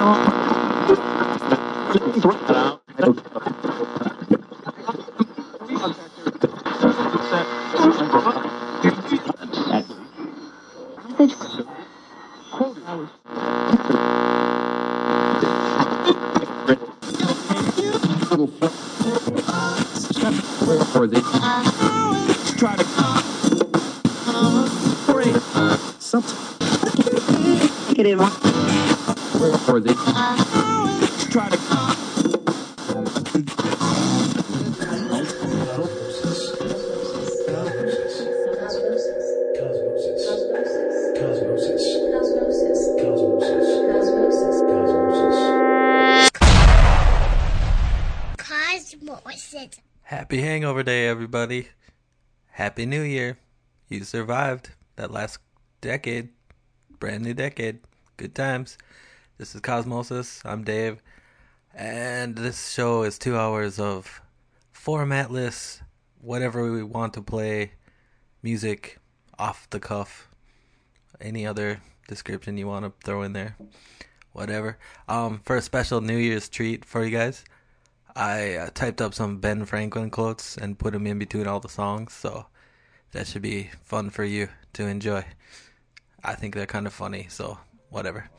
Or survived that last decade. Brand new decade. Good times. This is Cosmosis. I'm Dave. And this show is two hours of formatless, whatever we want to play, music, off the cuff, any other description you want to throw in there. Whatever. Um, for a special New Year's treat for you guys, I uh, typed up some Ben Franklin quotes and put them in between all the songs, so that should be fun for you to enjoy. I think they're kind of funny, so whatever.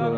Oh,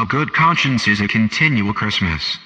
A good conscience is a continual Christmas.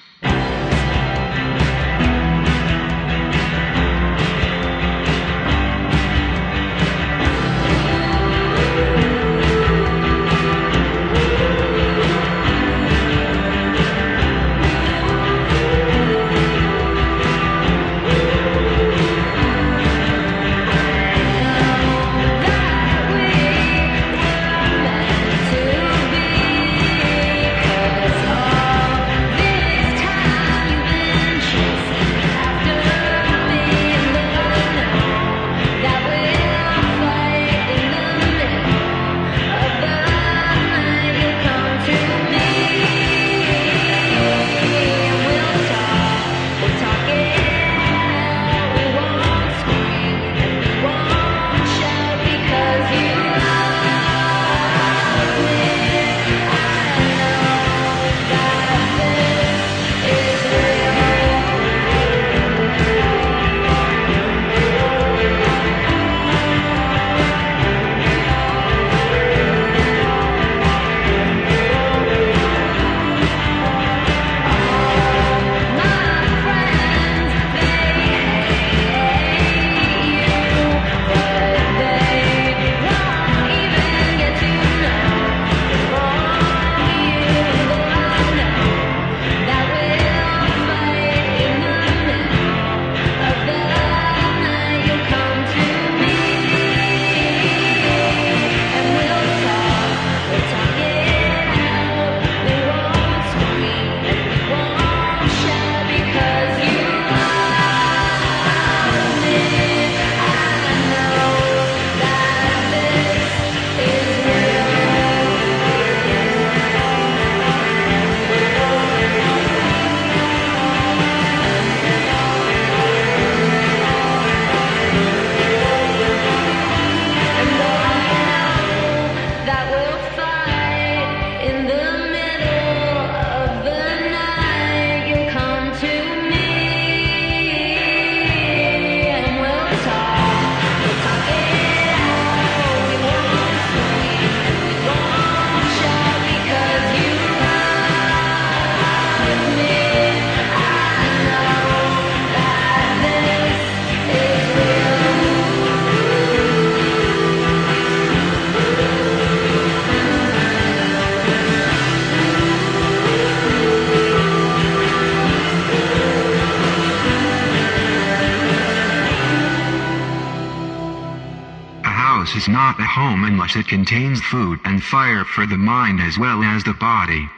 home unless it contains food and fire for the mind as well as the body.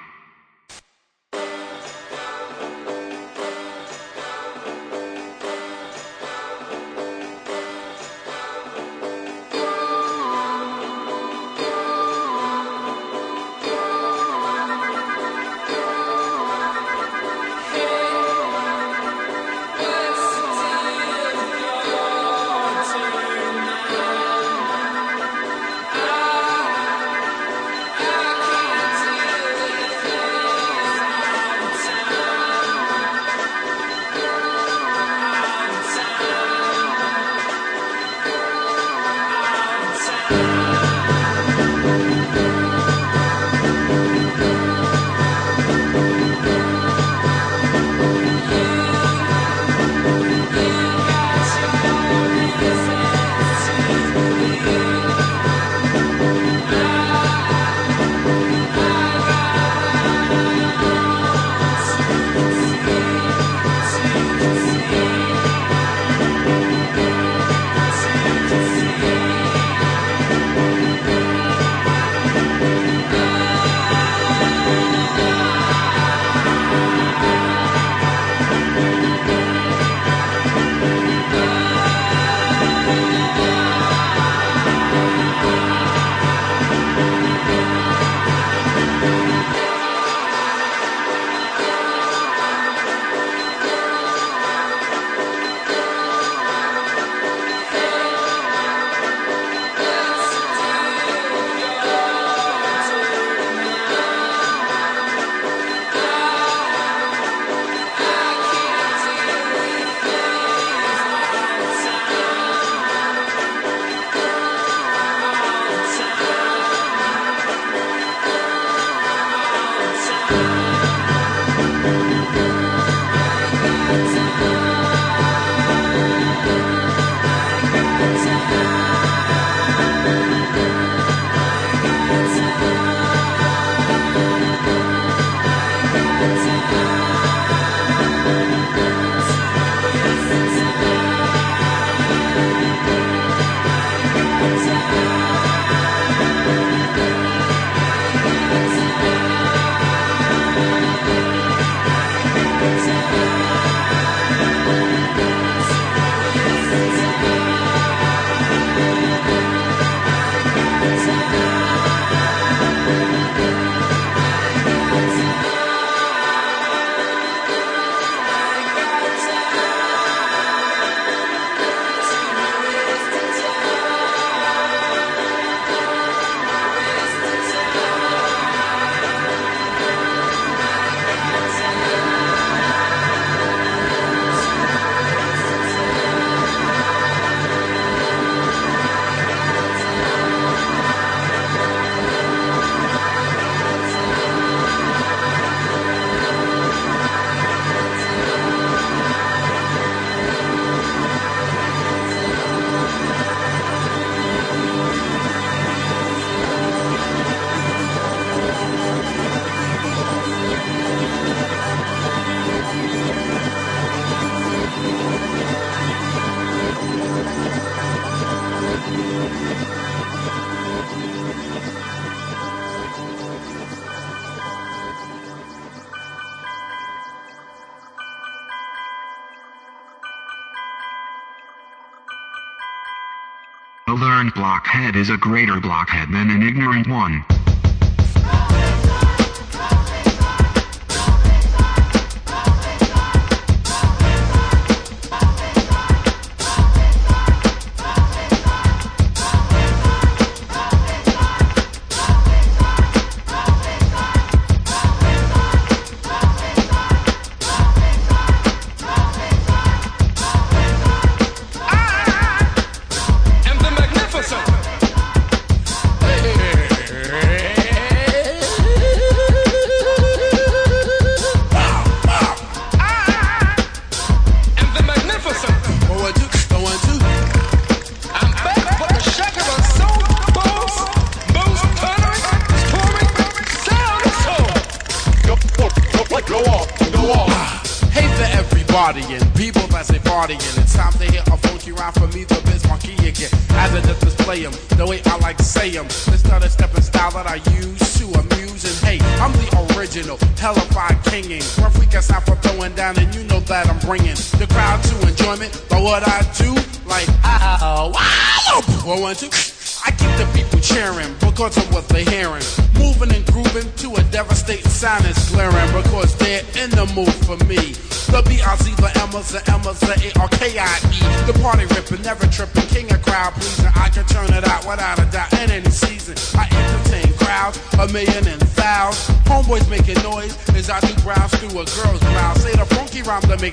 learned blockhead is a greater blockhead than an ignorant one.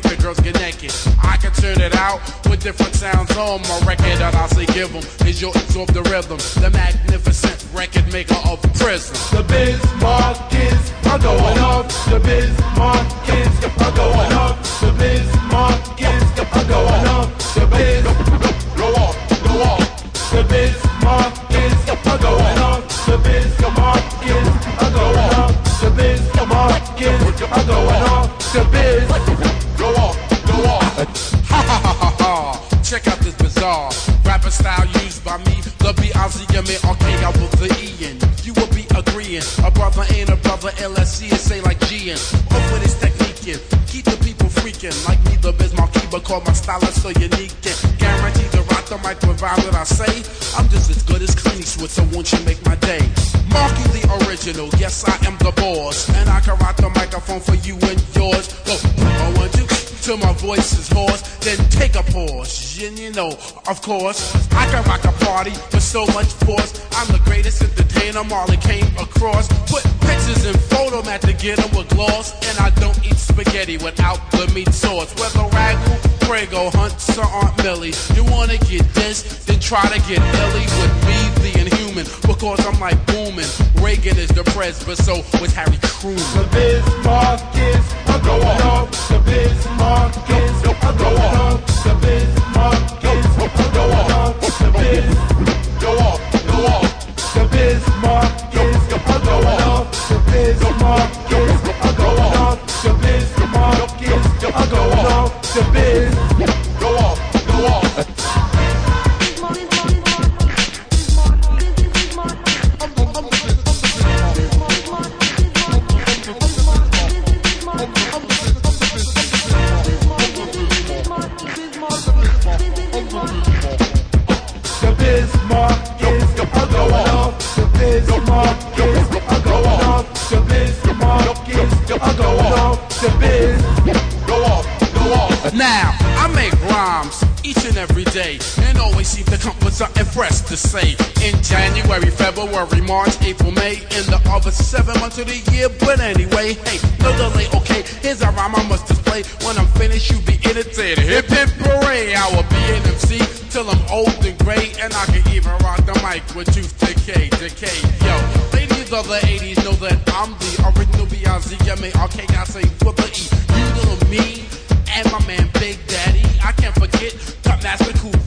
The girls get naked. I can turn it out with different sounds on my record that I say give 'em. Is you'll absorb the rhythm. The know, of course, I can rock a party with so much force. I'm the greatest entertainer Marley came across. Put pictures in Fotomat to get 'em with gloss. And I don't eat spaghetti without the meat sauce. Whether ragu, prego, hunt, or Aunt Millie. You wanna get this, then try to get illy with me, the inhuman. Because I'm like booming. Reagan is the pres, but so was Harry Truman. The Bismarck kids are going up. The Bismarck kids are going up. To say. In January, February, March, April, May, in the other seven months of the year. But anyway, hey, no delay, okay. Here's a rhyme I must display. When I'm finished, you'll be irritated. Hip hip hooray, I will be an MC till I'm old and gray, and I can even rock the mic with tooth decay, decay. Yo, ladies of the 80s know that I'm the original B-I-Z-M-A-R-K, I say with the E. You little me and my man Big Daddy. I can't forget Cut Master Cool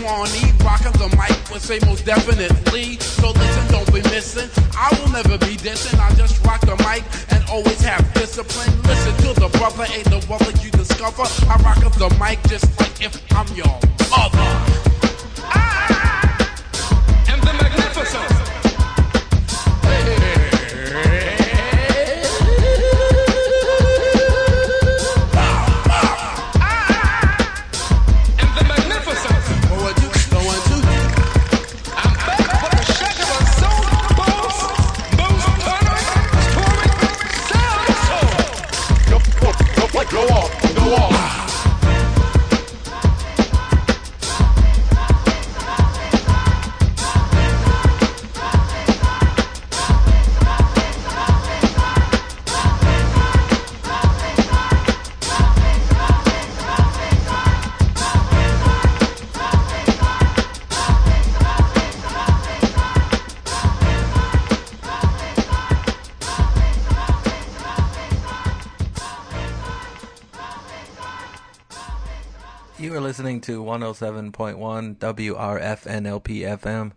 Swanee. Rocking the mic would say most definitely. So listen, don't be missing. I will never be dissing. I just rock the mic and always have discipline. Listen to the brother, ain't the brother you discover. I rock up the mic just like if I'm your to 107.1 WRFNLP FM,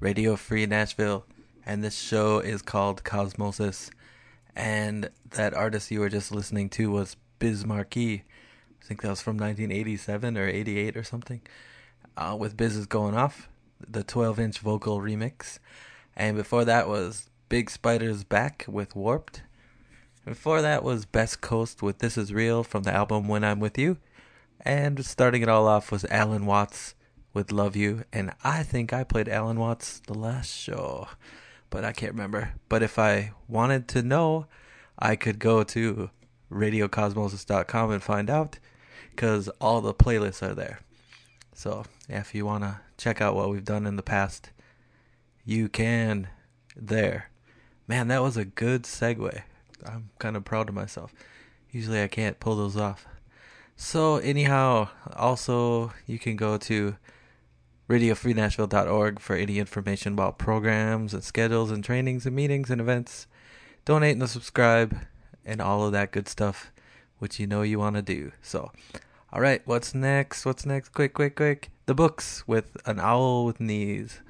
Radio Free Nashville, and this show is called Cosmosis. And that artist you were just listening to was Biz Markie. I think that was from 1987 or 88 or something. uh, with Business Going Off, the 12 inch vocal remix. And before that was Big Spider's Back with Warped. Before that was Best Coast with This Is Real from the album When I'm With You. And starting it all off was Alan Watts with Love You. And I think I played Alan Watts the last show, but I can't remember. But if I wanted to know, I could go to radiocosmosis.com and find out because all the playlists are there. So if you want to check out what we've done in the past, you can there. Man, that was a good segue. I'm kind of proud of myself. Usually I can't pull those off. So anyhow, also you can go to radiofreenashville.org for any information about programs and schedules and trainings and meetings and events. Donate and subscribe and all of that good stuff which you know you want to do. So, all right, what's next? What's next? Quick, quick, quick. The books with an owl with knees.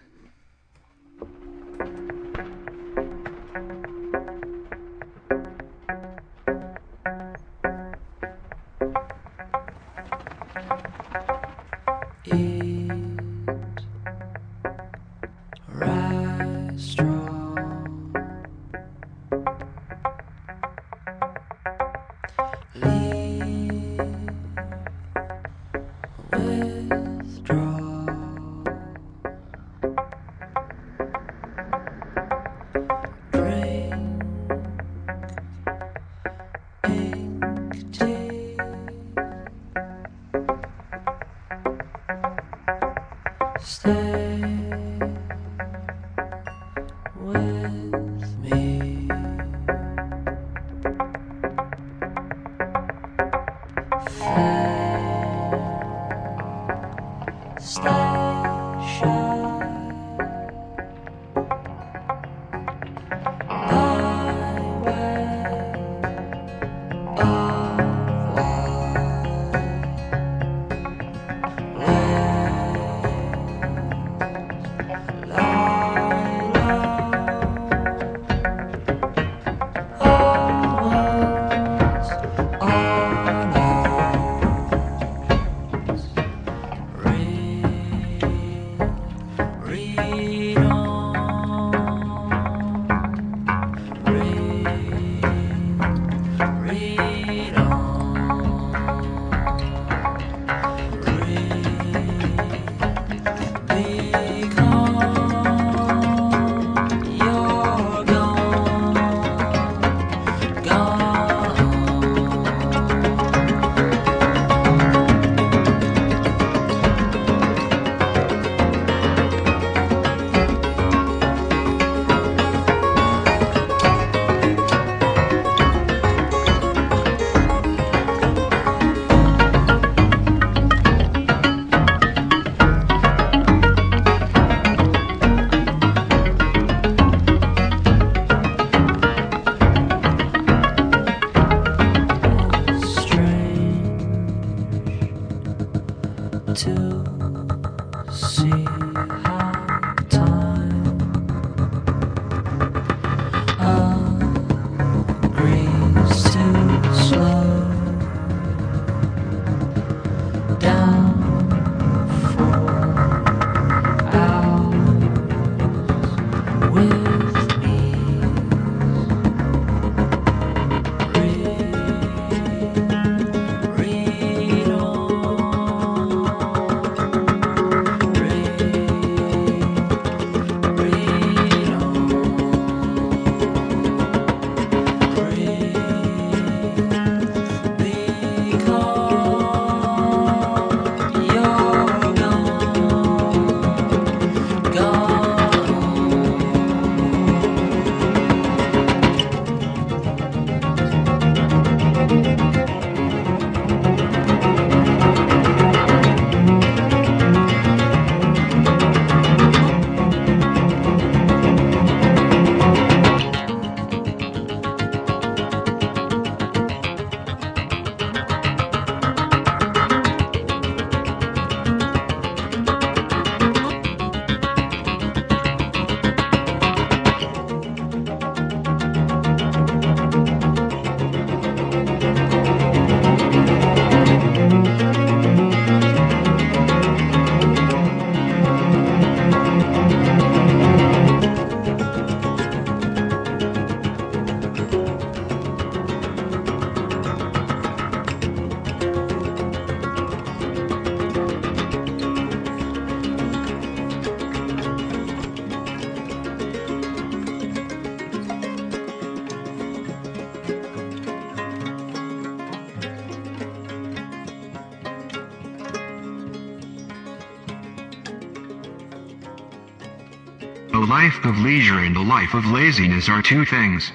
Life of leisure and the life of laziness are two things.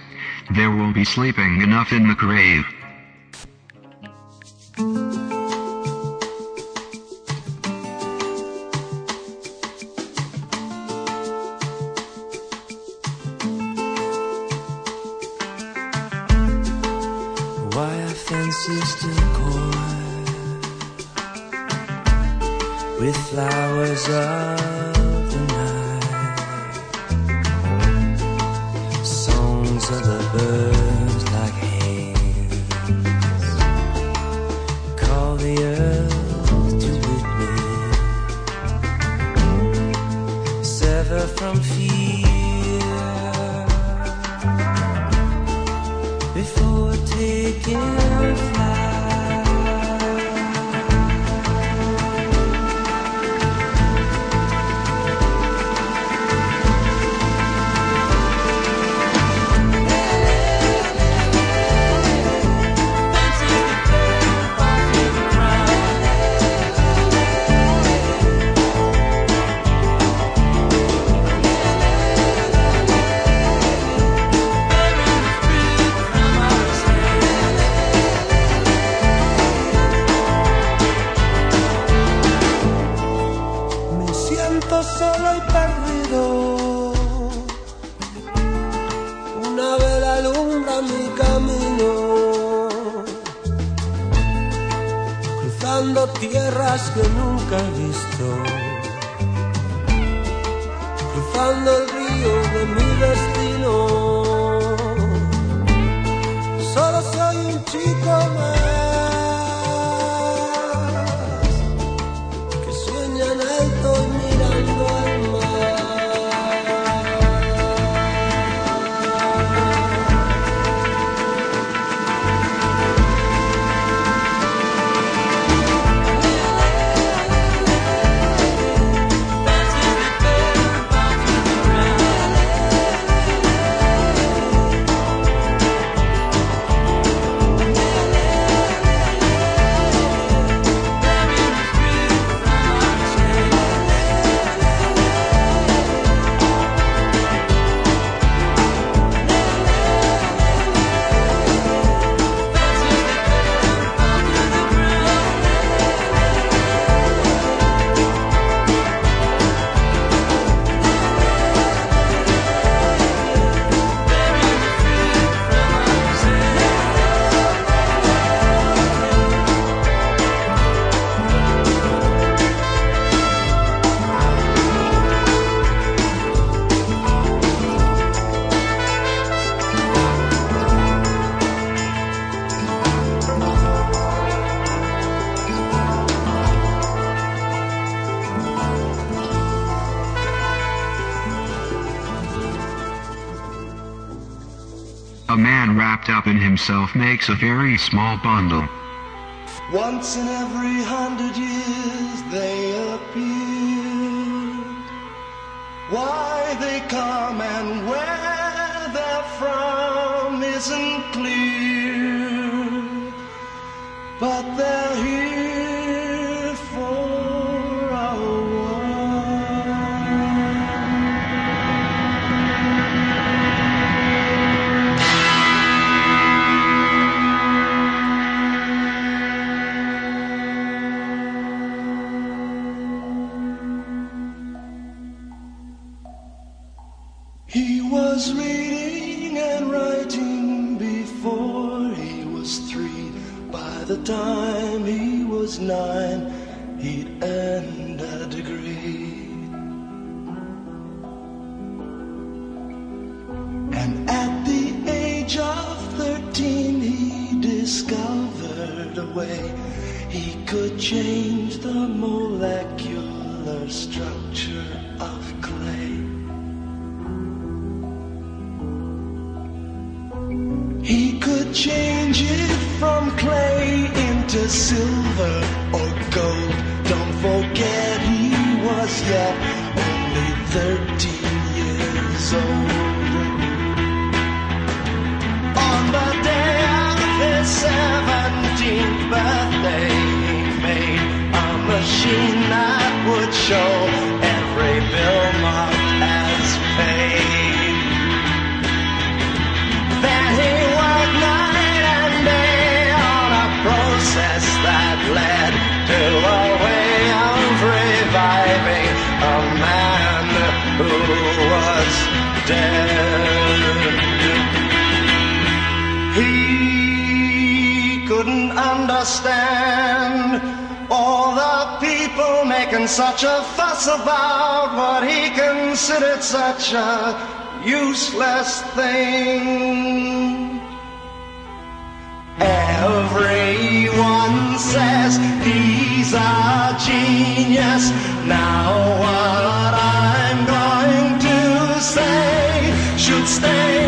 There will be sleeping enough in the grave. A man wrapped up in himself makes a very small bundle. Once in every hundred years they appear. Why they come and where they're from isn't clear. But they're here time he was nine, he'd earned a degree. And at the age of 13, he discovered a way he could change the molecular structure into silver or gold. Don't forget he was yet only 13 years old. On the day of his 17th birthday, he made a machine that would show every bill making such a fuss about what he considered such a useless thing. Everyone says he's a genius. Now what I'm going to say should stay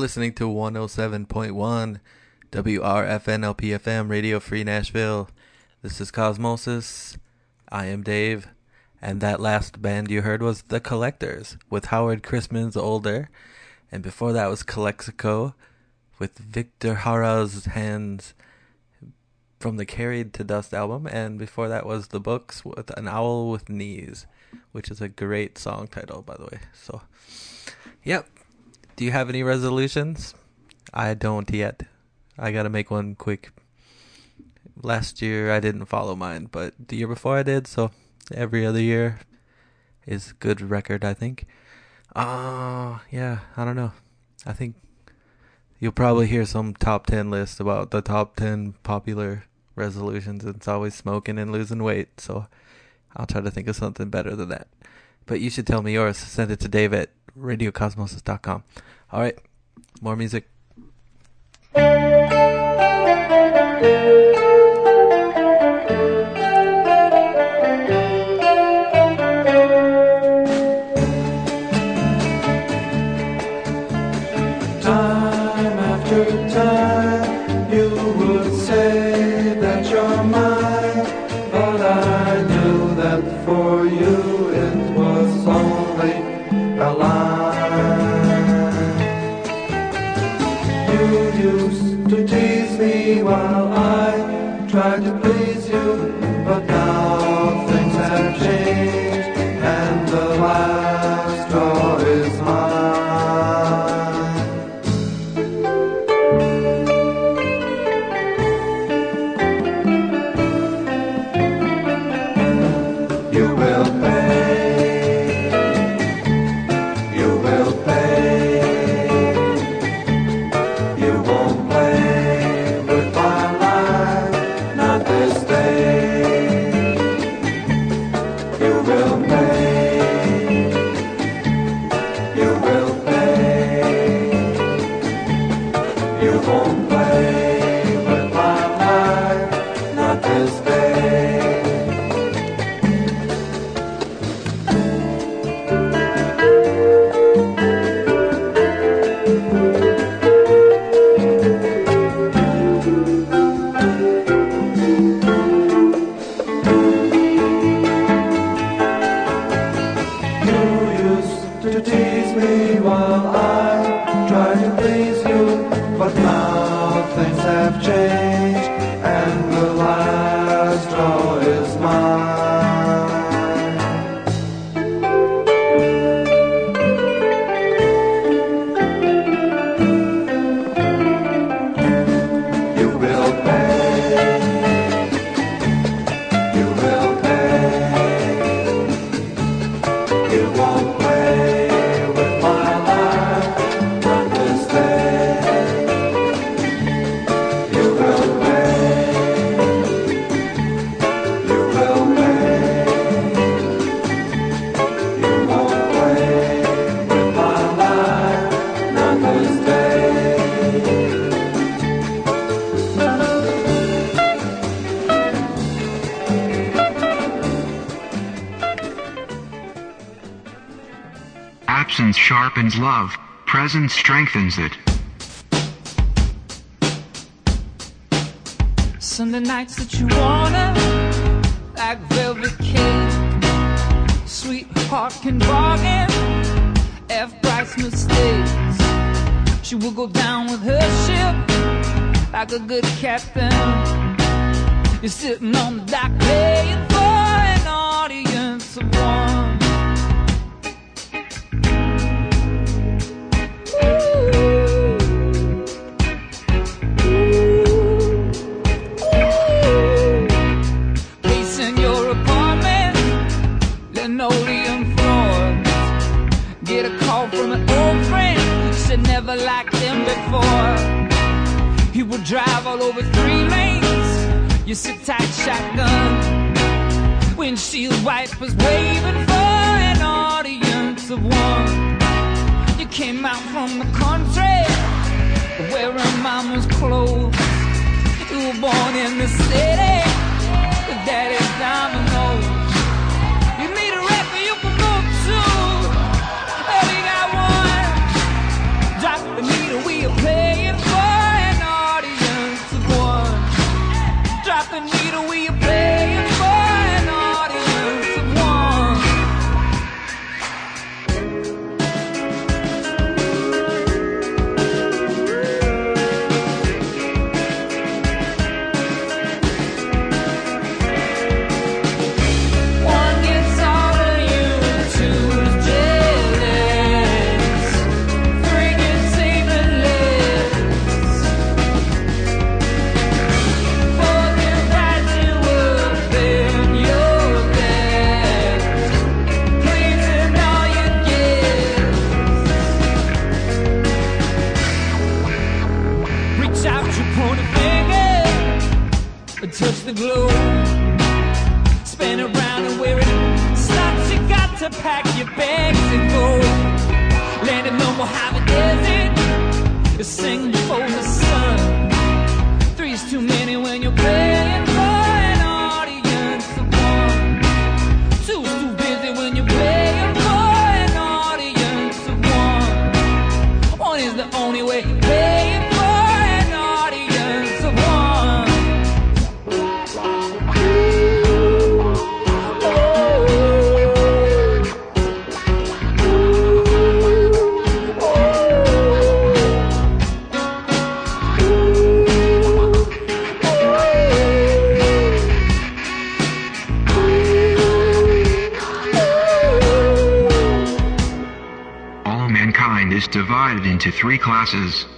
listening to 107.1 WRFNLPFM Radio Free Nashville. This is Cosmosis. I am Dave. And that last band you heard was The Collectors with Howard Chrisman's Older. And before that was Calexico with Victor Jara's Hands from the Carried to Dust album. And before that was The Books with An Owl with Knees, which is a great song title, by the way. So, yep. Do you have any resolutions? I don't yet. I gotta make one quick. Last year I didn't follow mine, but the year before I did, so every other year is good record, I think. Uh yeah, I don't know. I think you'll probably hear some top 10 list about the top 10 popular resolutions. It's always smoking and losing weight, so I'll try to think of something better than that. But you should tell me yours. Send it to Dave at radiocosmosis.com. All right, more music. away. presence strengthens it. Sunday nights that you wanna, like velvet cake, sweetheart can bargain, F mistakes. She will go down with her ship, like a good captain. You're sitting on the dock. glasses.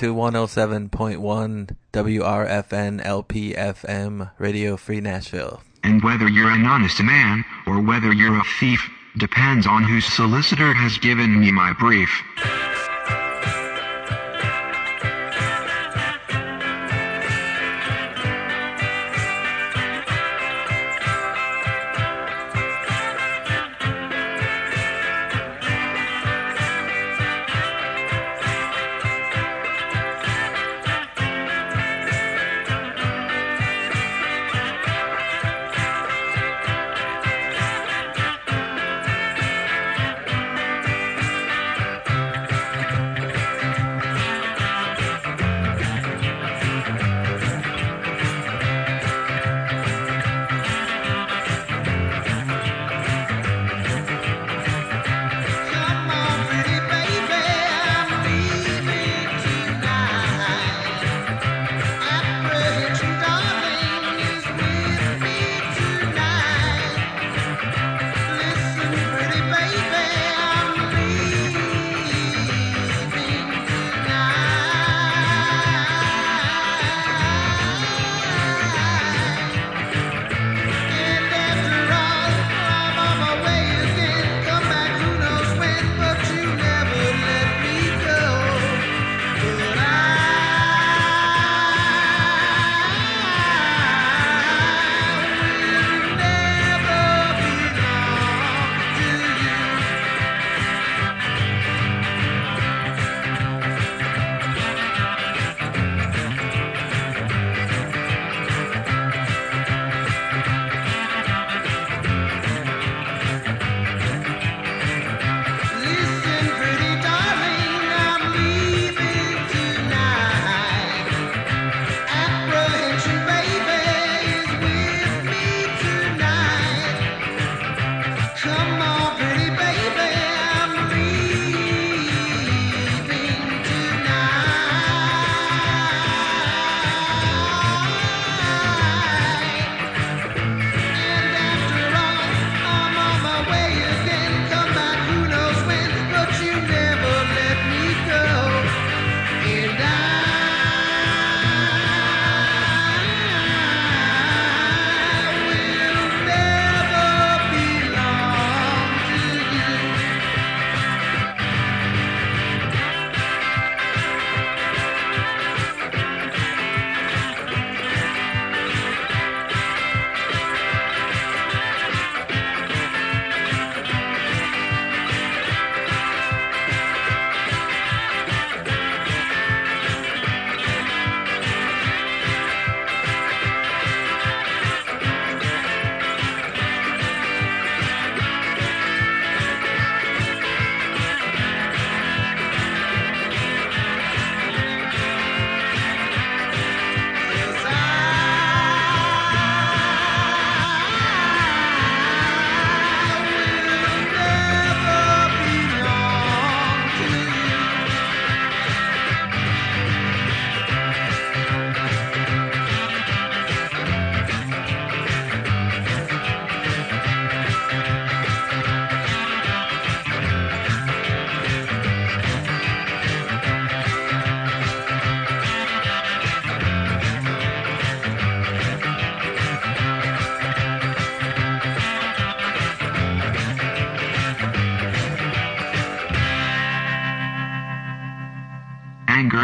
To 107.1 WRFN LPFM Radio Free Nashville. And whether you're an honest man or whether you're a thief depends on whose solicitor has given me my brief.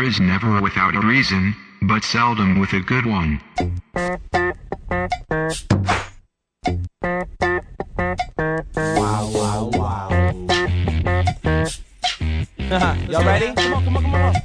Is never without a reason, but seldom with a good one. Wow, wow, wow. Y'all ready?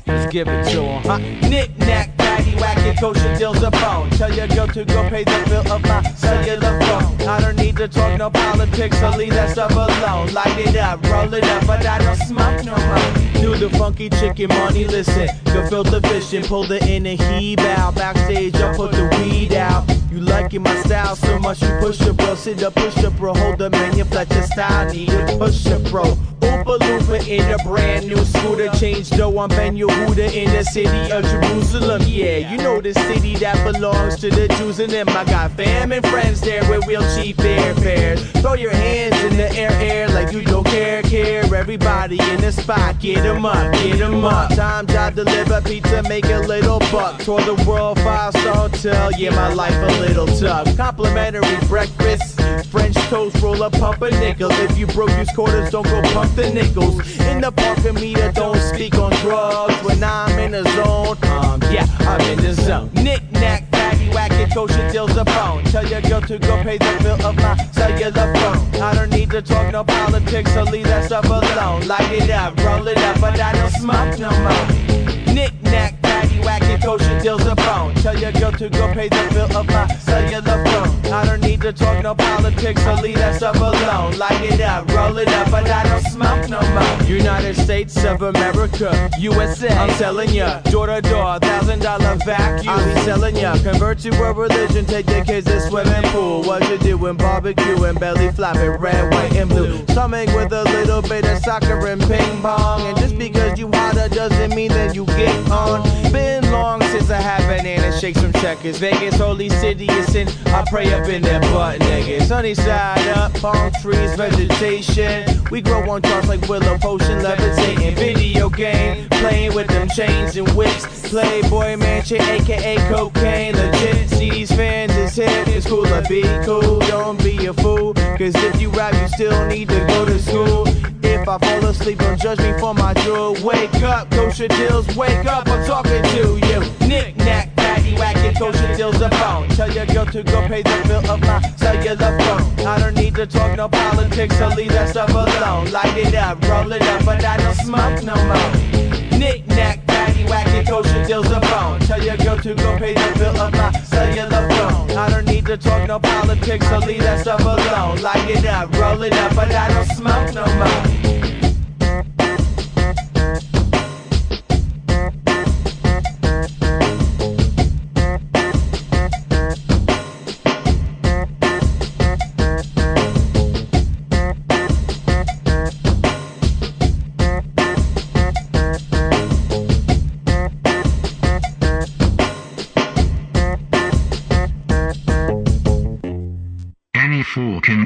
Let's give it to 'em, huh? Knick, knack, whack, it, Kosha Dillz a bone. Tell your girl to go pay the bill of my cellular phone. I don't to talk no politics, so leave that stuff alone. Light it up, roll it up, but I don't smoke no more. Do the funky chicken money, listen. Go filter fishing, pull the in and heave out. Backstage, I'll put the weed out. You liking my style so much, you push it, bro. Sit up, push up, bro. Hold the man, you flex your style, need it, push it, bro. Oompa Loompa in a brand new scooter. Change though, I'm Ben Yehuda in the city of Jerusalem. Yeah, you know the city that belongs to the Jews and them. I got fam and friends there with real cheap air. airfares. Throw your hands in the air, air like you don't care, care. Everybody in the spot, get 'em up, get 'em up. Time job, deliver pizza, make a little buck. Tour the world, five star hotel, yeah, my life a little tough. Complimentary breakfast, French toast, roll up, pump a nickel. If you broke, use quarters, don't go pump the nickels. In the parking meter, don't speak on drugs. When I'm in the zone, um, yeah, I'm in the zone. Knick knack, baggy whacky, Kosha Dillz the phone. Tell your girl to go pay the bill of my cellular phone. I don't need to talk no politics, so leave that stuff alone. Light it up, roll it up, but I don't smoke no more. Knick knack, baggy whacky, Kosha Dillz the phone. Tell your girl to go pay the bill of my cellular phone. I don't need to talk no politics, so leave that stuff alone. Light it up, roll it up, but I don't smoke no more. United States of America, USA. I'm telling ya, door to door, thousand dollar vacuum. I'll be selling ya, convert to a religion, take your kids to swimming pool. What you doing, barbecue and belly flopping, red, white, and blue. Stomach with a little bit of soccer and ping pong. And just because you hotter doesn't mean that you get on. Been long since I had banana shakes from checkers. Vegas, holy city is sin. I pray up in that butt nigga. Sunny side up, palm trees, vegetation. We grow on charts like willow potion, levitating. Video game, playing with them chains and whips. Playboy mansion, aka cocaine, legit. See these fans is hip, it's cool to be cool. Don't be a fool, cause if you rap, you still need to go to school. If I fall asleep, don't judge me for my jewel. Wake up, Kosha Dillz, wake up, I'm talking to you. Knick knack, whack, Kosha Dillz the phone. Tell your girl to go pay the bill of my cellular phone. I don't need to talk no politics, so leave that stuff alone. Light it up, roll it up, but I don't smoke no more. Knick knack, whack, Kosha Dillz the phone. Tell your girl to go pay the bill of my cellular phone. I don't need to talk no politics, so leave that stuff alone. Light it up, roll it up, but I don't smoke no more.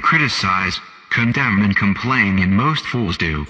Criticize, condemn, and complain, and most fools do.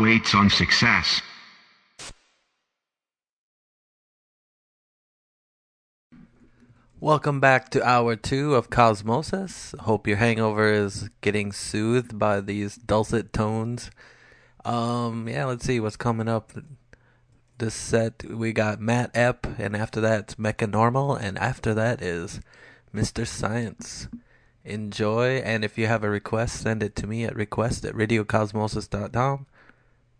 waits on success. Welcome back to hour two of Cosmosis. Hope your hangover is getting soothed by these dulcet tones. Um, yeah, let's see what's coming up. This set we got Matt Epp, and after that Mecca Normal, and after that is Mr. Science. Enjoy, and if you have a request, send it to me at request at radiocosmosis.com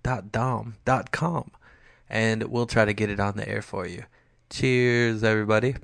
www.dom.com and we'll try to get it on the air for you. Cheers, everybody.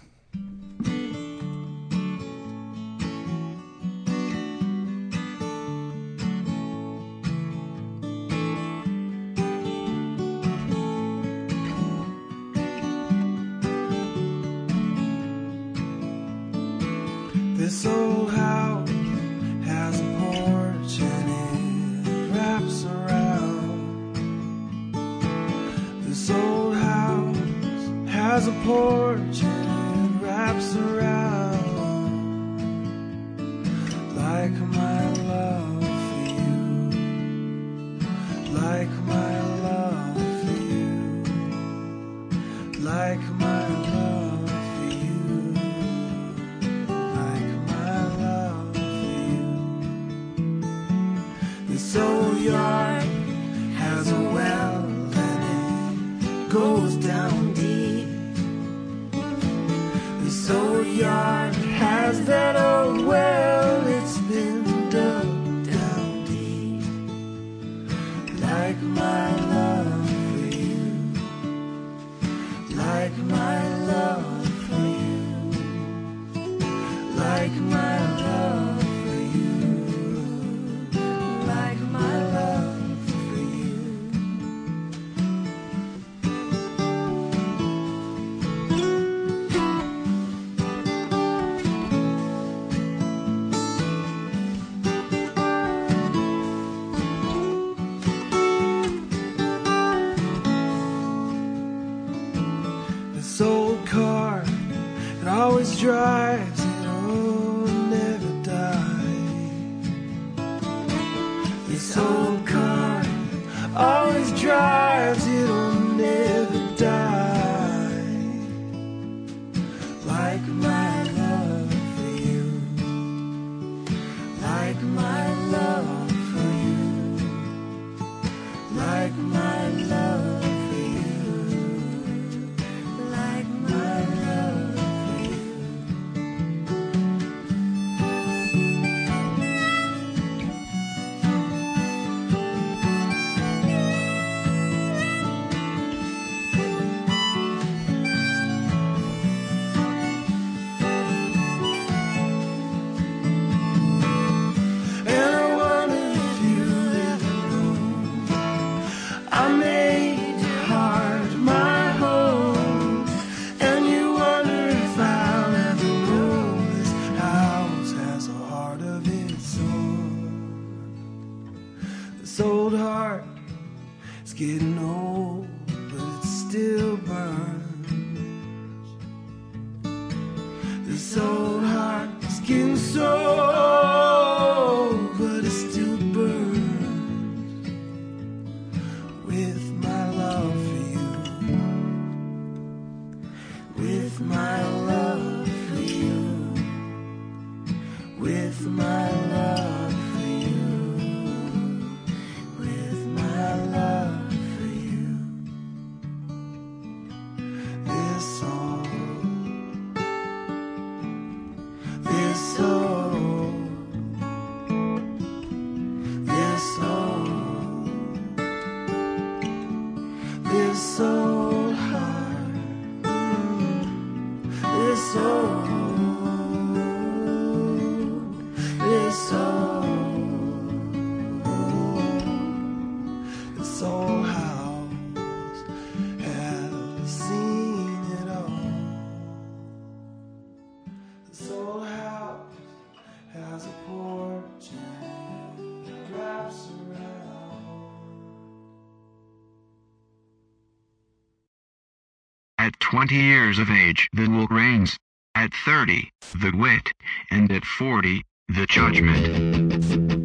20 years of age the will reigns, at 30, the wit, and at 40, the judgment.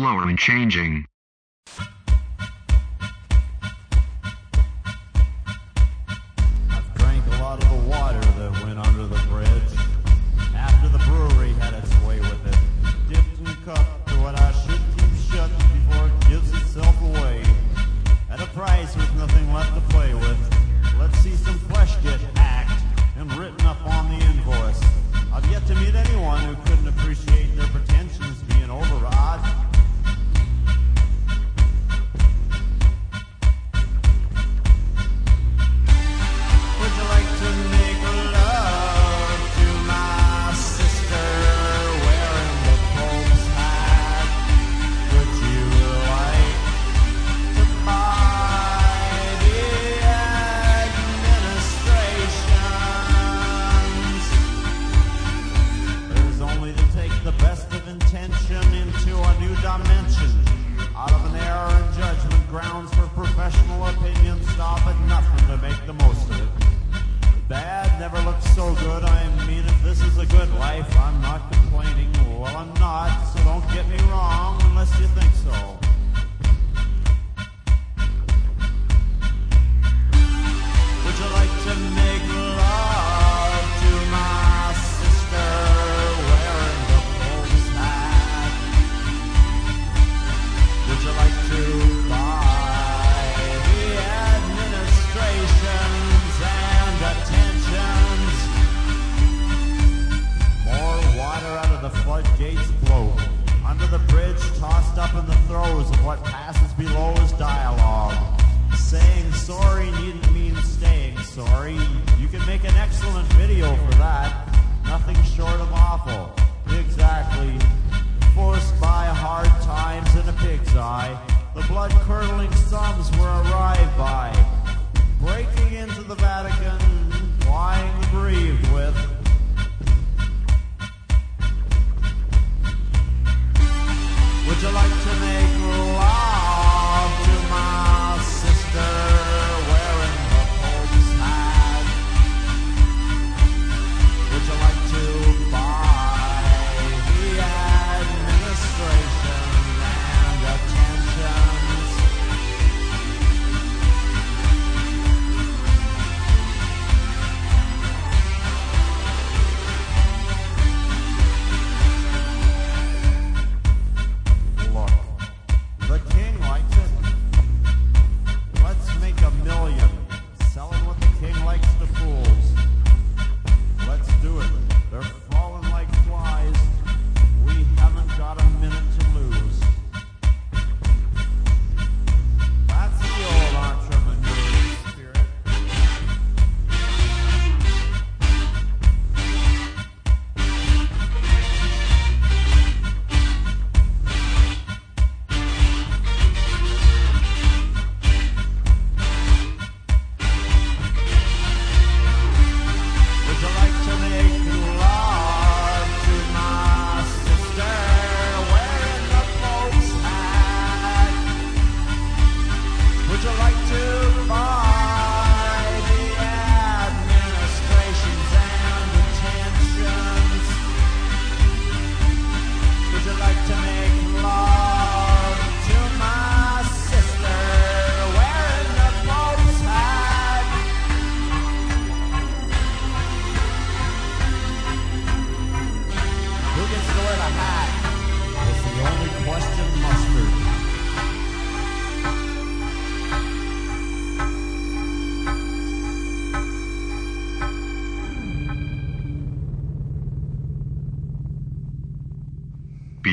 slower and changing.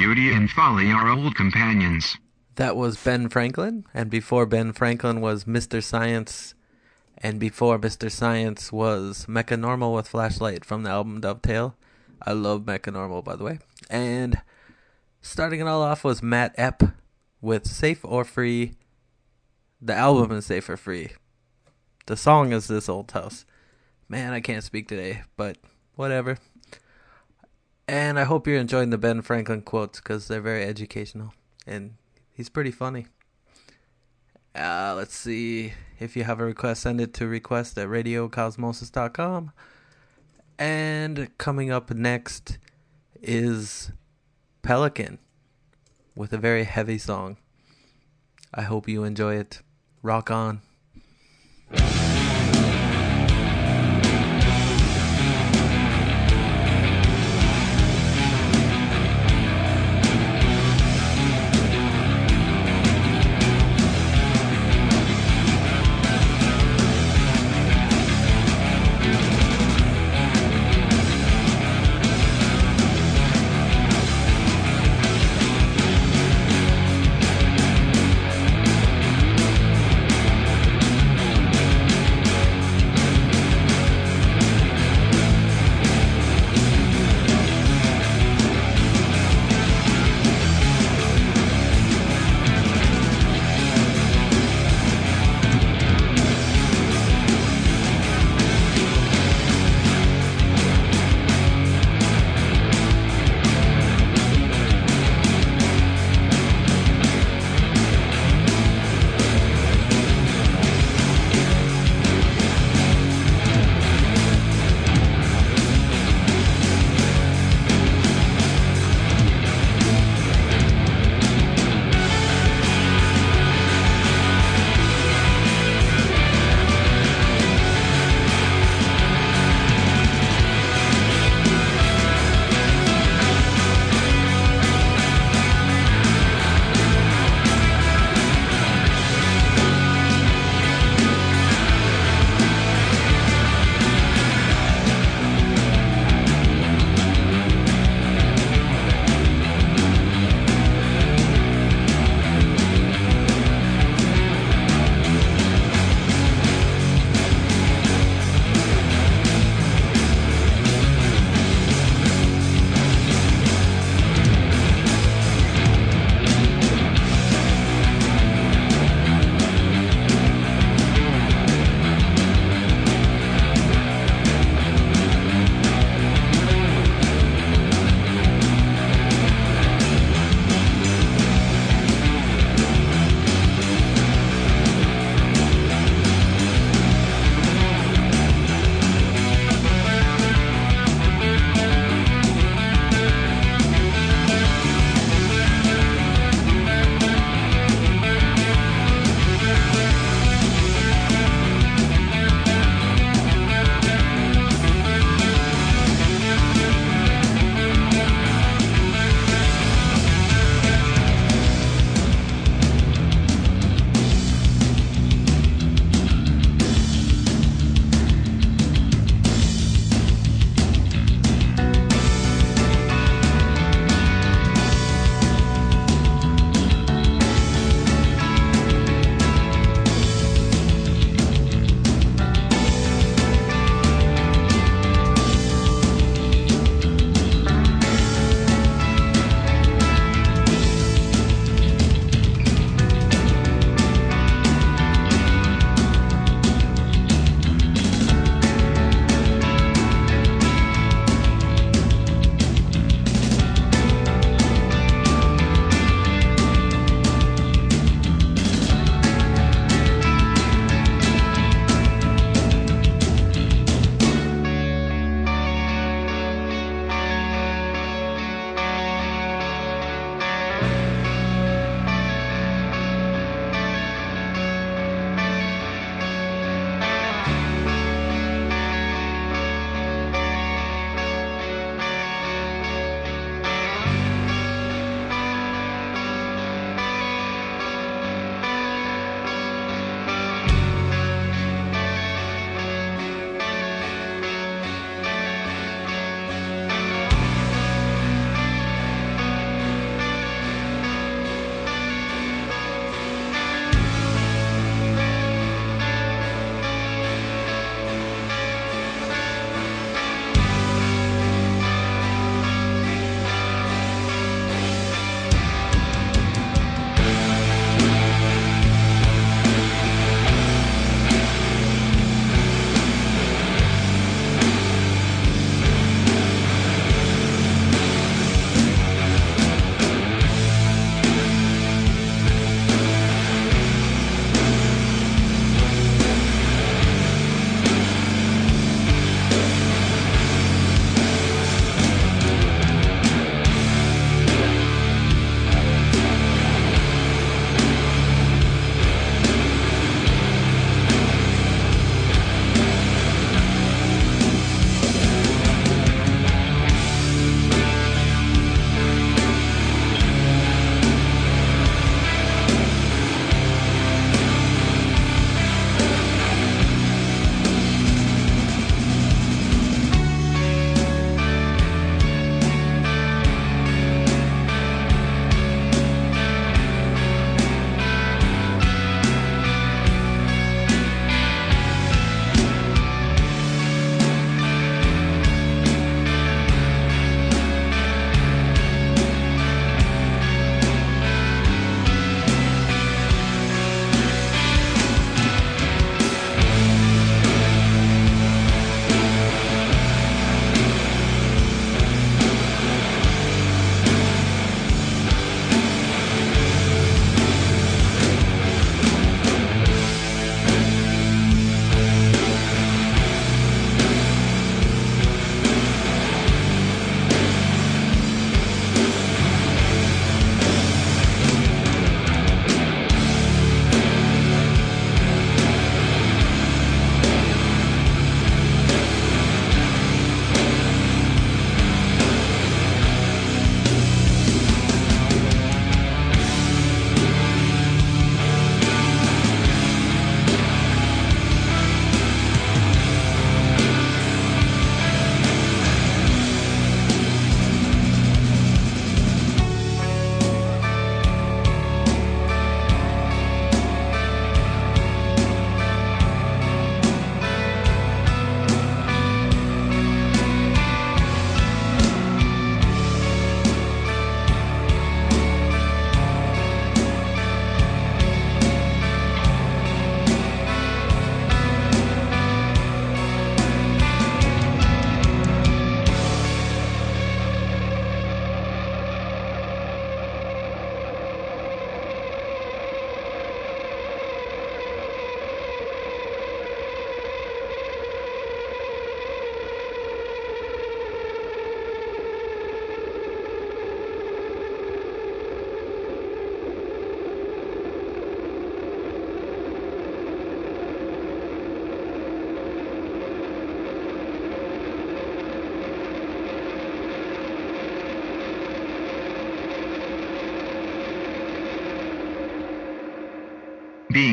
Beauty and folly are old companions. That was Ben Franklin, and before Ben Franklin was Mr. Science, and before Mr. Science was Mecca Normal with Flashlight from the album Dovetail. I love Mecca Normal, by the way. And starting it all off was Matt Epp with Safe or Free. The album is Safe or Free. The song is This Old House. Man, I can't speak today, but whatever. And I hope you're enjoying the Ben Franklin quotes because they're very educational and he's pretty funny. Uh, let's see. If you have a request, send it to request at radiocosmosis.com. And coming up next is Pelican with a very heavy song. I hope you enjoy it. Rock on.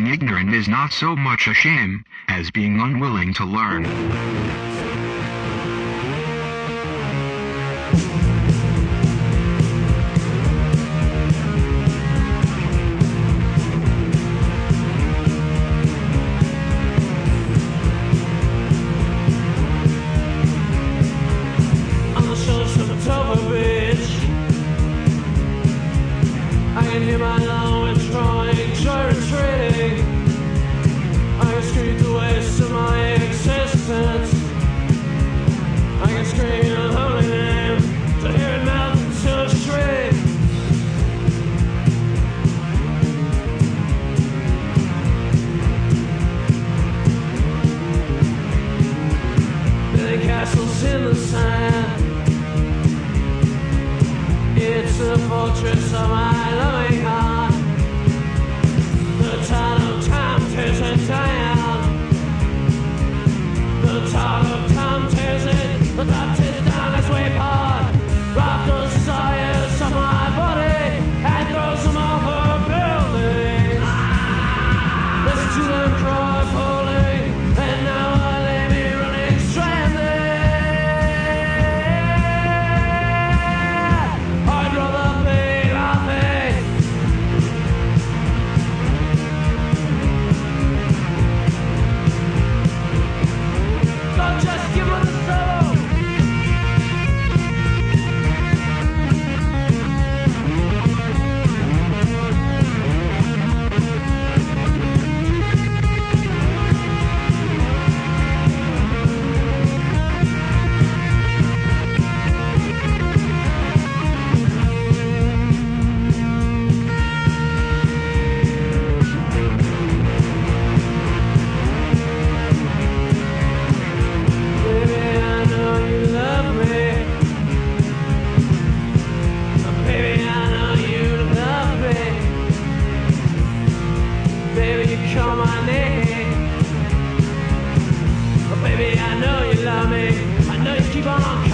being ignorant is not so much a shame, as being unwilling to learn. coming. I know you keep on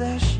Whose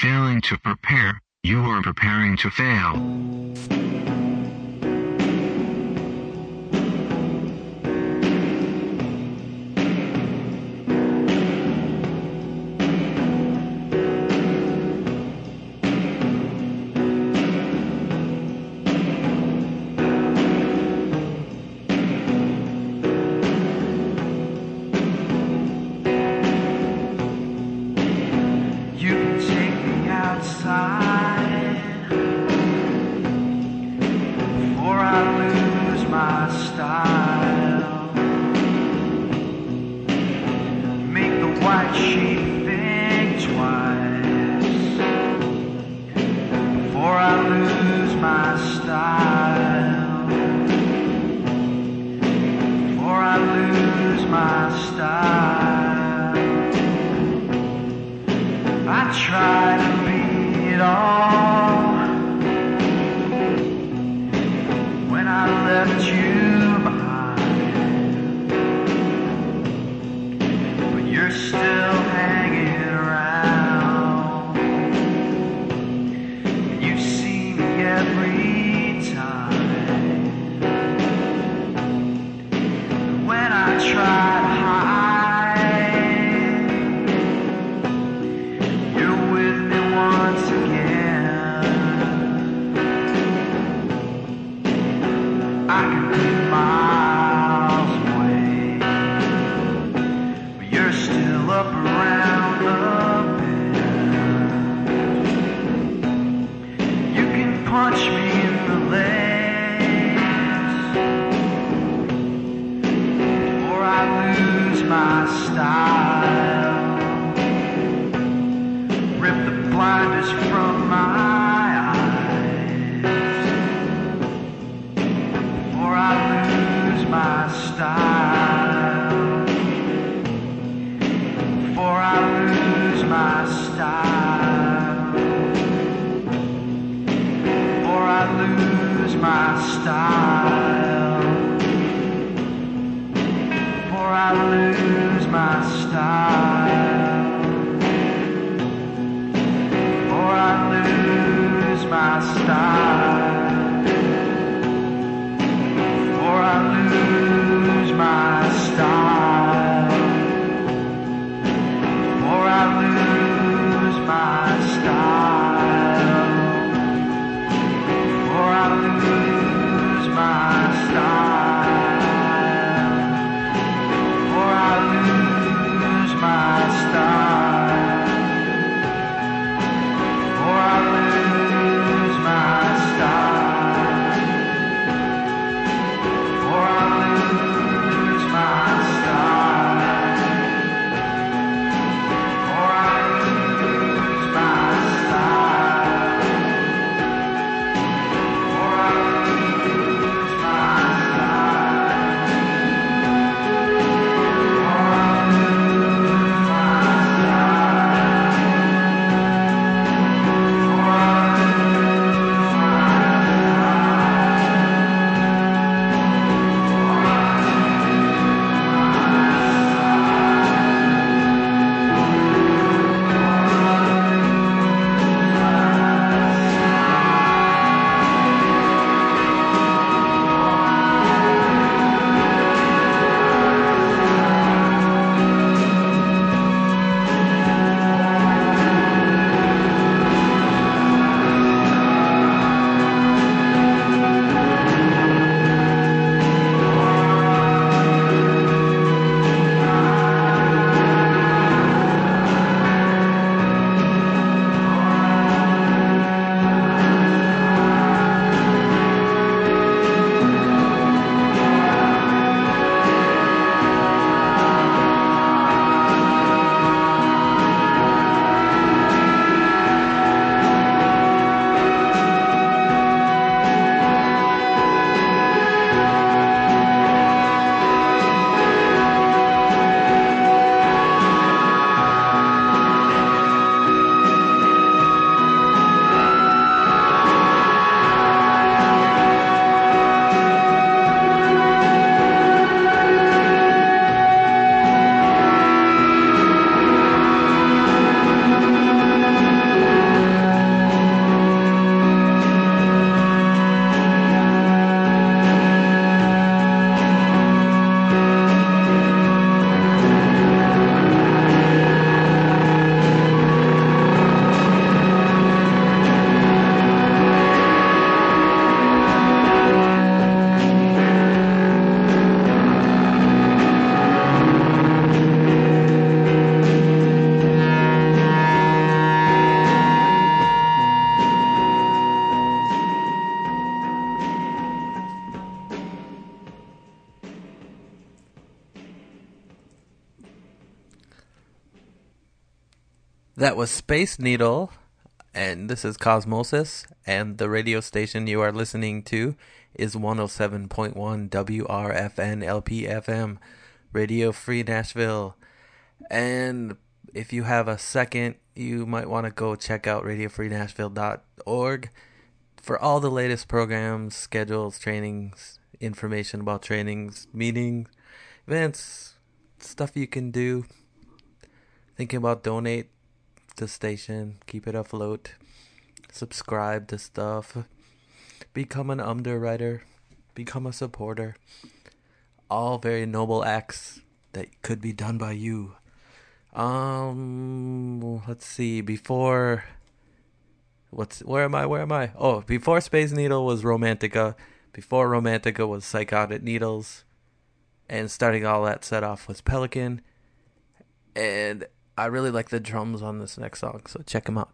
failing to prepare, you are preparing to fail. punch me. That was Space Needle, and this is Cosmosis, and the radio station you are listening to is 107.1 WRFN LPFM, Radio Free Nashville. And if you have a second, you might want to go check out radiofreenashville.org for all the latest programs, schedules, trainings, information about trainings, meetings, events, stuff you can do. Thinking about donate the station, keep it afloat, subscribe to stuff, become an underwriter, become a supporter. All very noble acts that could be done by you. Um, let's see. Before, what's where am I? Where am I? Oh, before Space Needle was Romantica. Before Romantica was Psychotic Needles, and starting all that set off was Pelican. And I really like the drums on this next song, so check them out.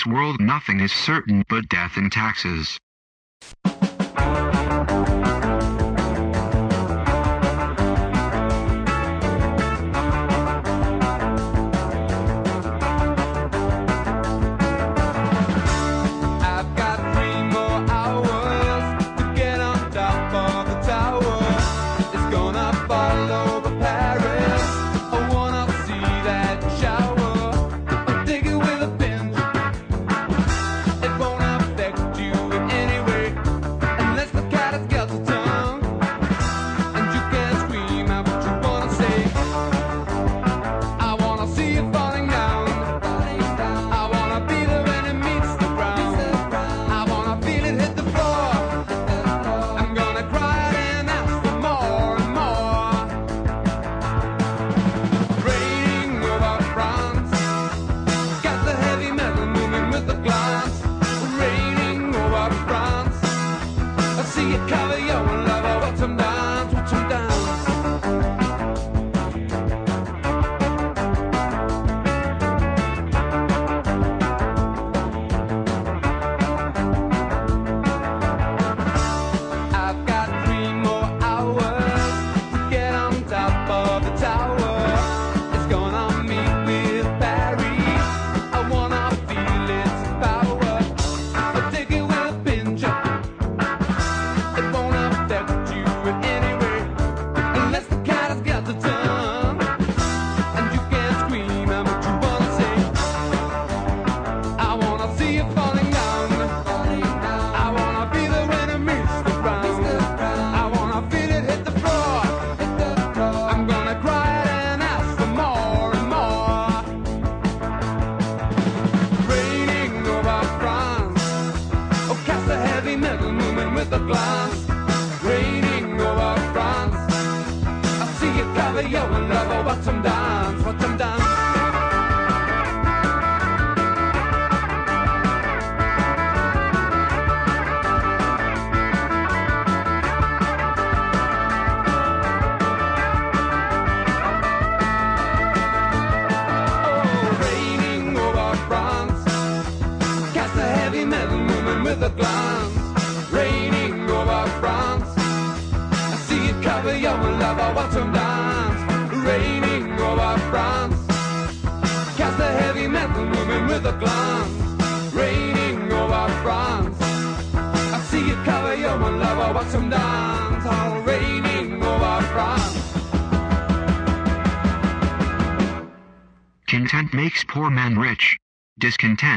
this world nothing is certain but death and taxes.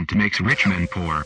government makes rich men poor.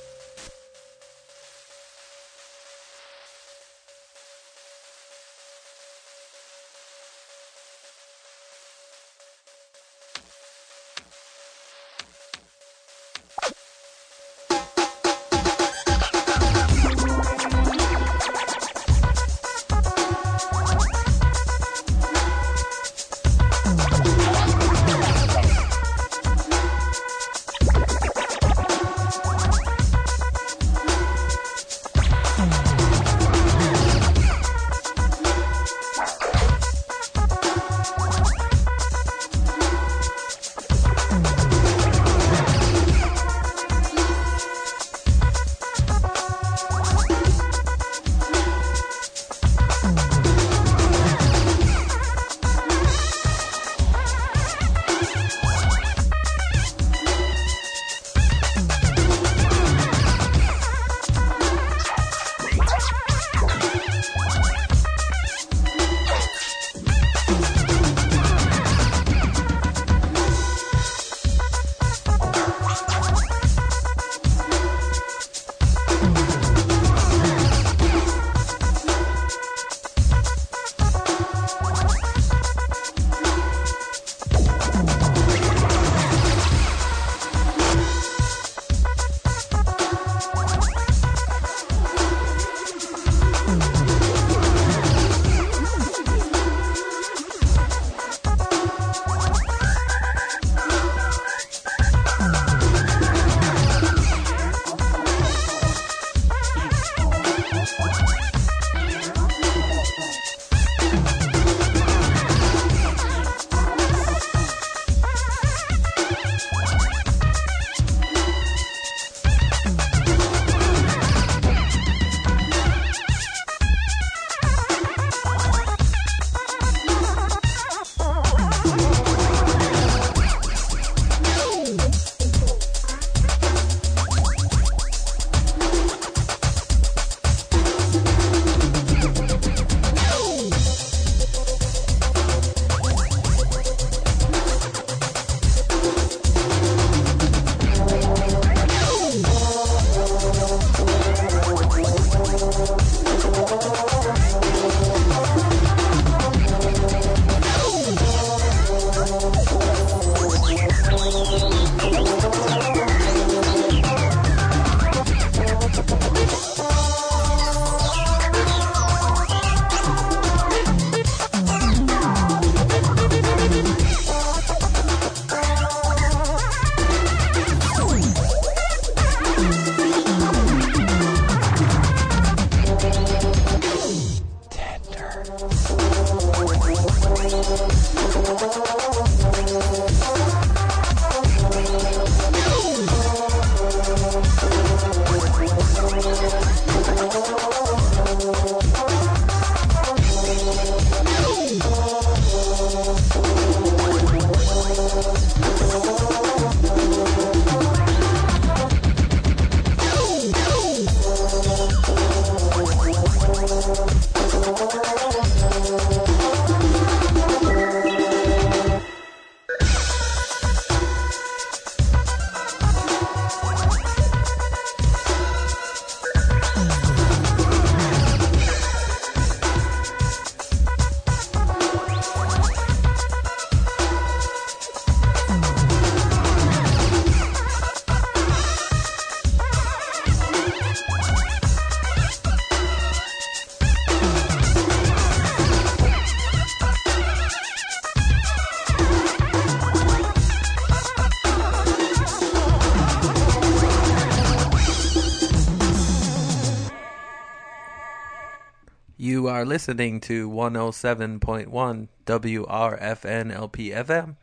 You are listening to 107.1 WRFNLPFM,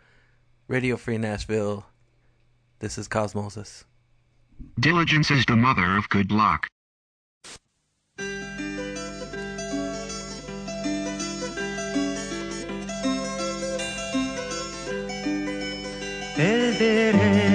Radio Free Nashville. This is Cosmosis. Diligence is the mother of good luck. El derecho.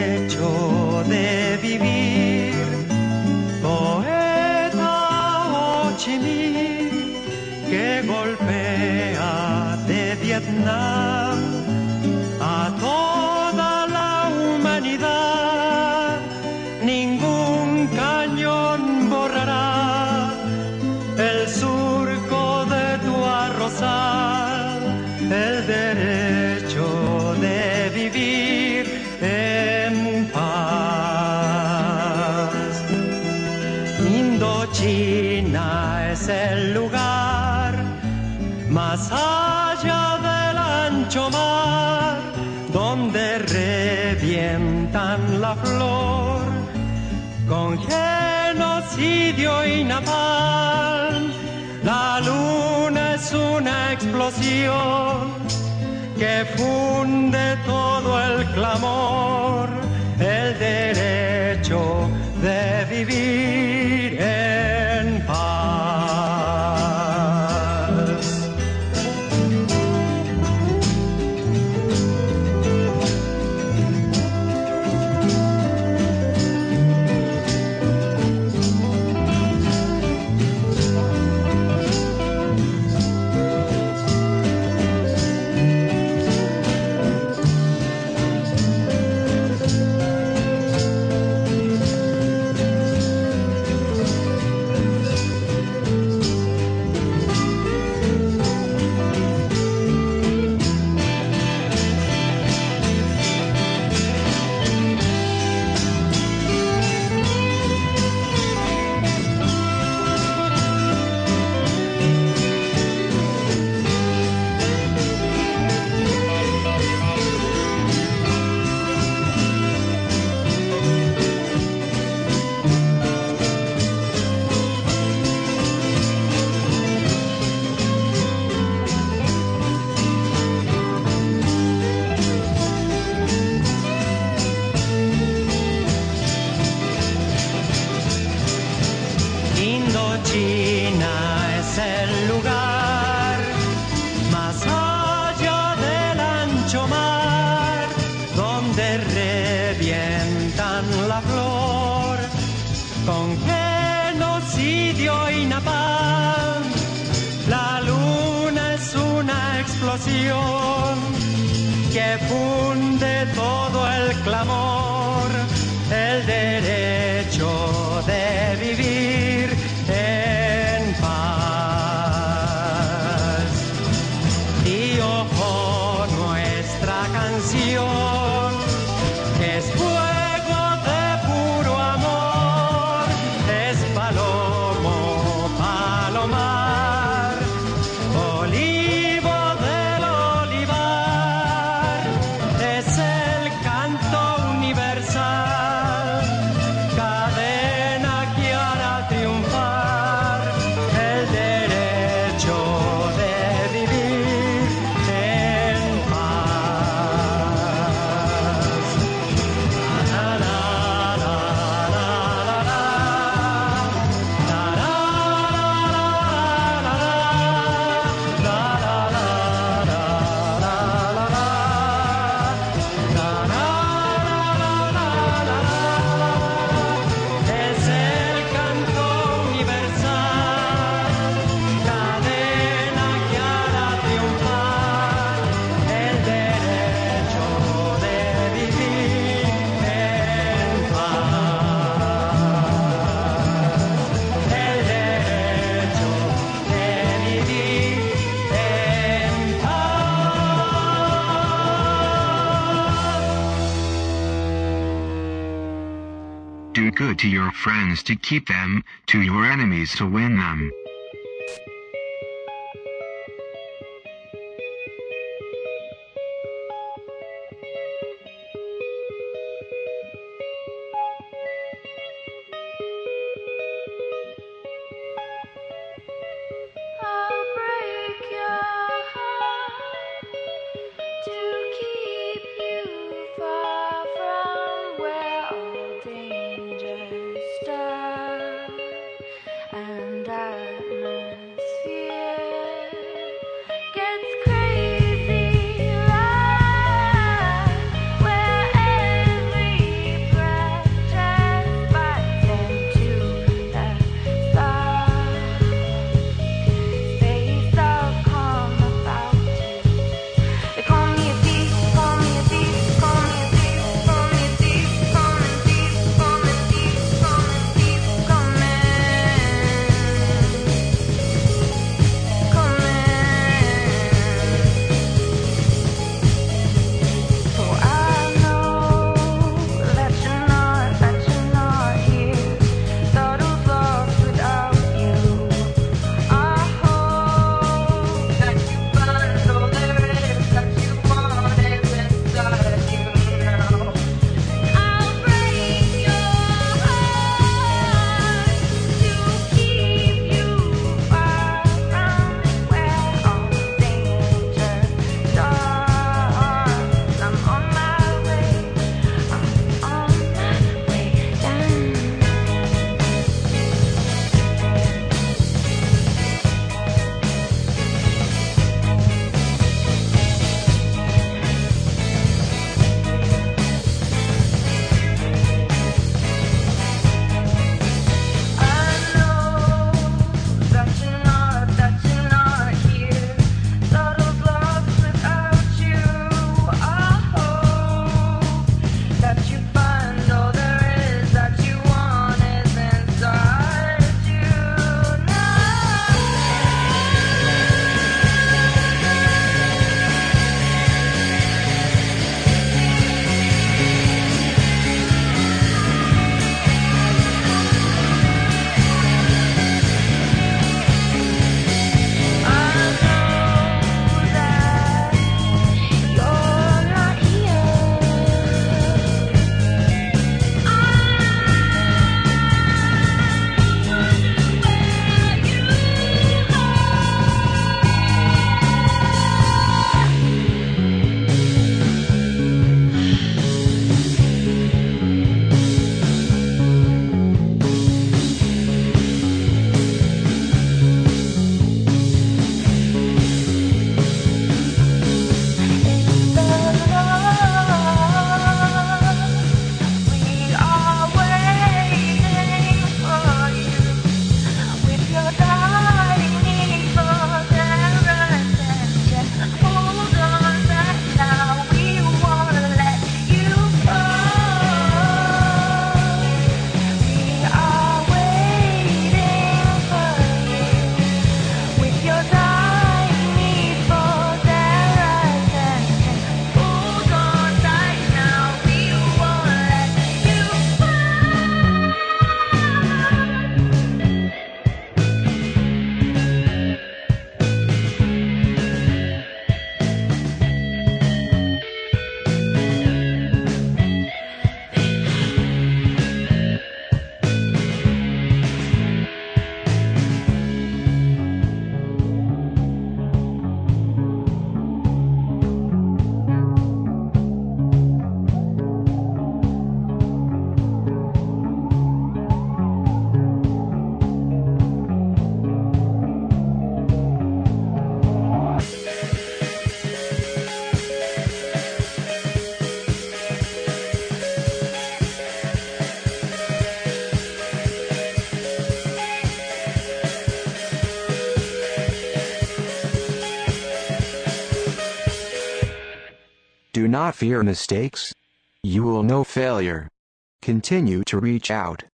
que funde todo el clamor. friends to keep them, to your enemies to win them. not fear mistakes. You will know failure. Continue to reach out.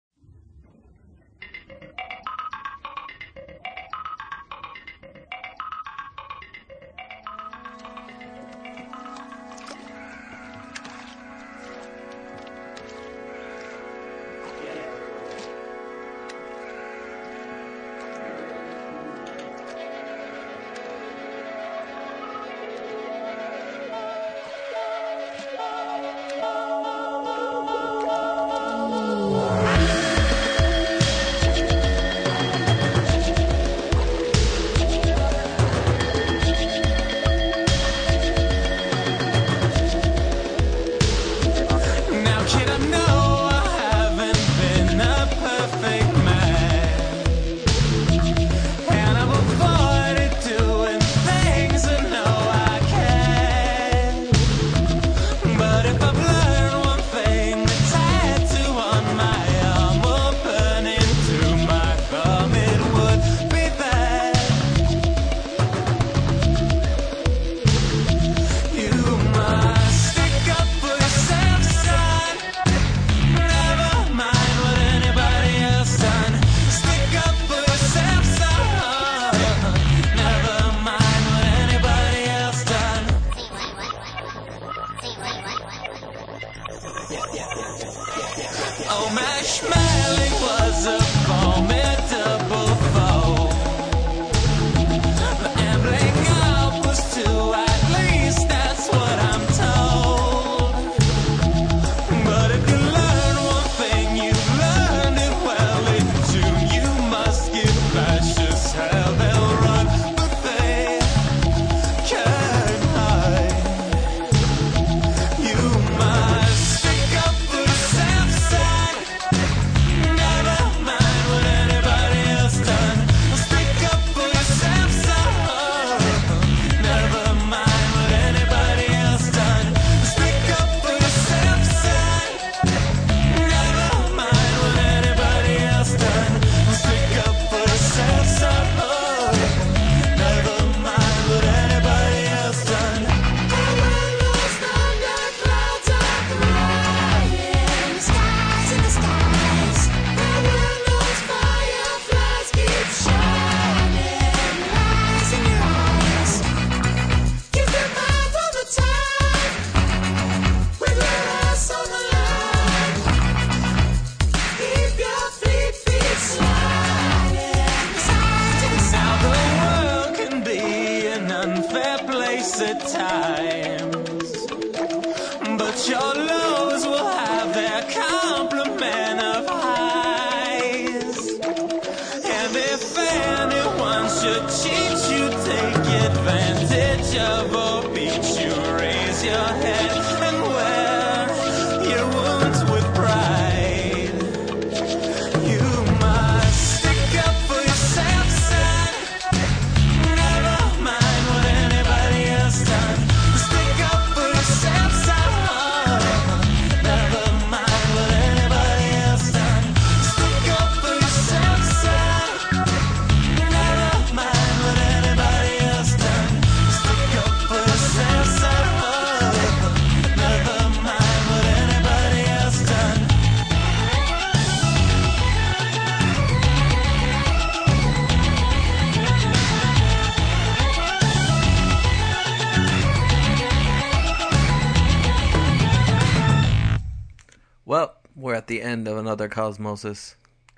another Cosmosis.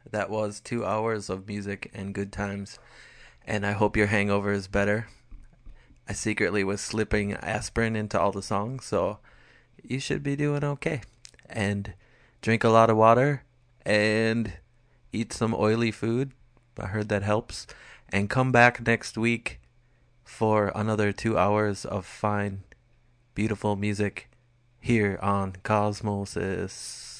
That was two hours of music and good times. And I hope your hangover is better. I secretly was slipping aspirin into all the songs, so you should be doing okay. And drink a lot of water and eat some oily food. I heard that helps. And come back next week for another two hours of fine, beautiful music here on Cosmosis.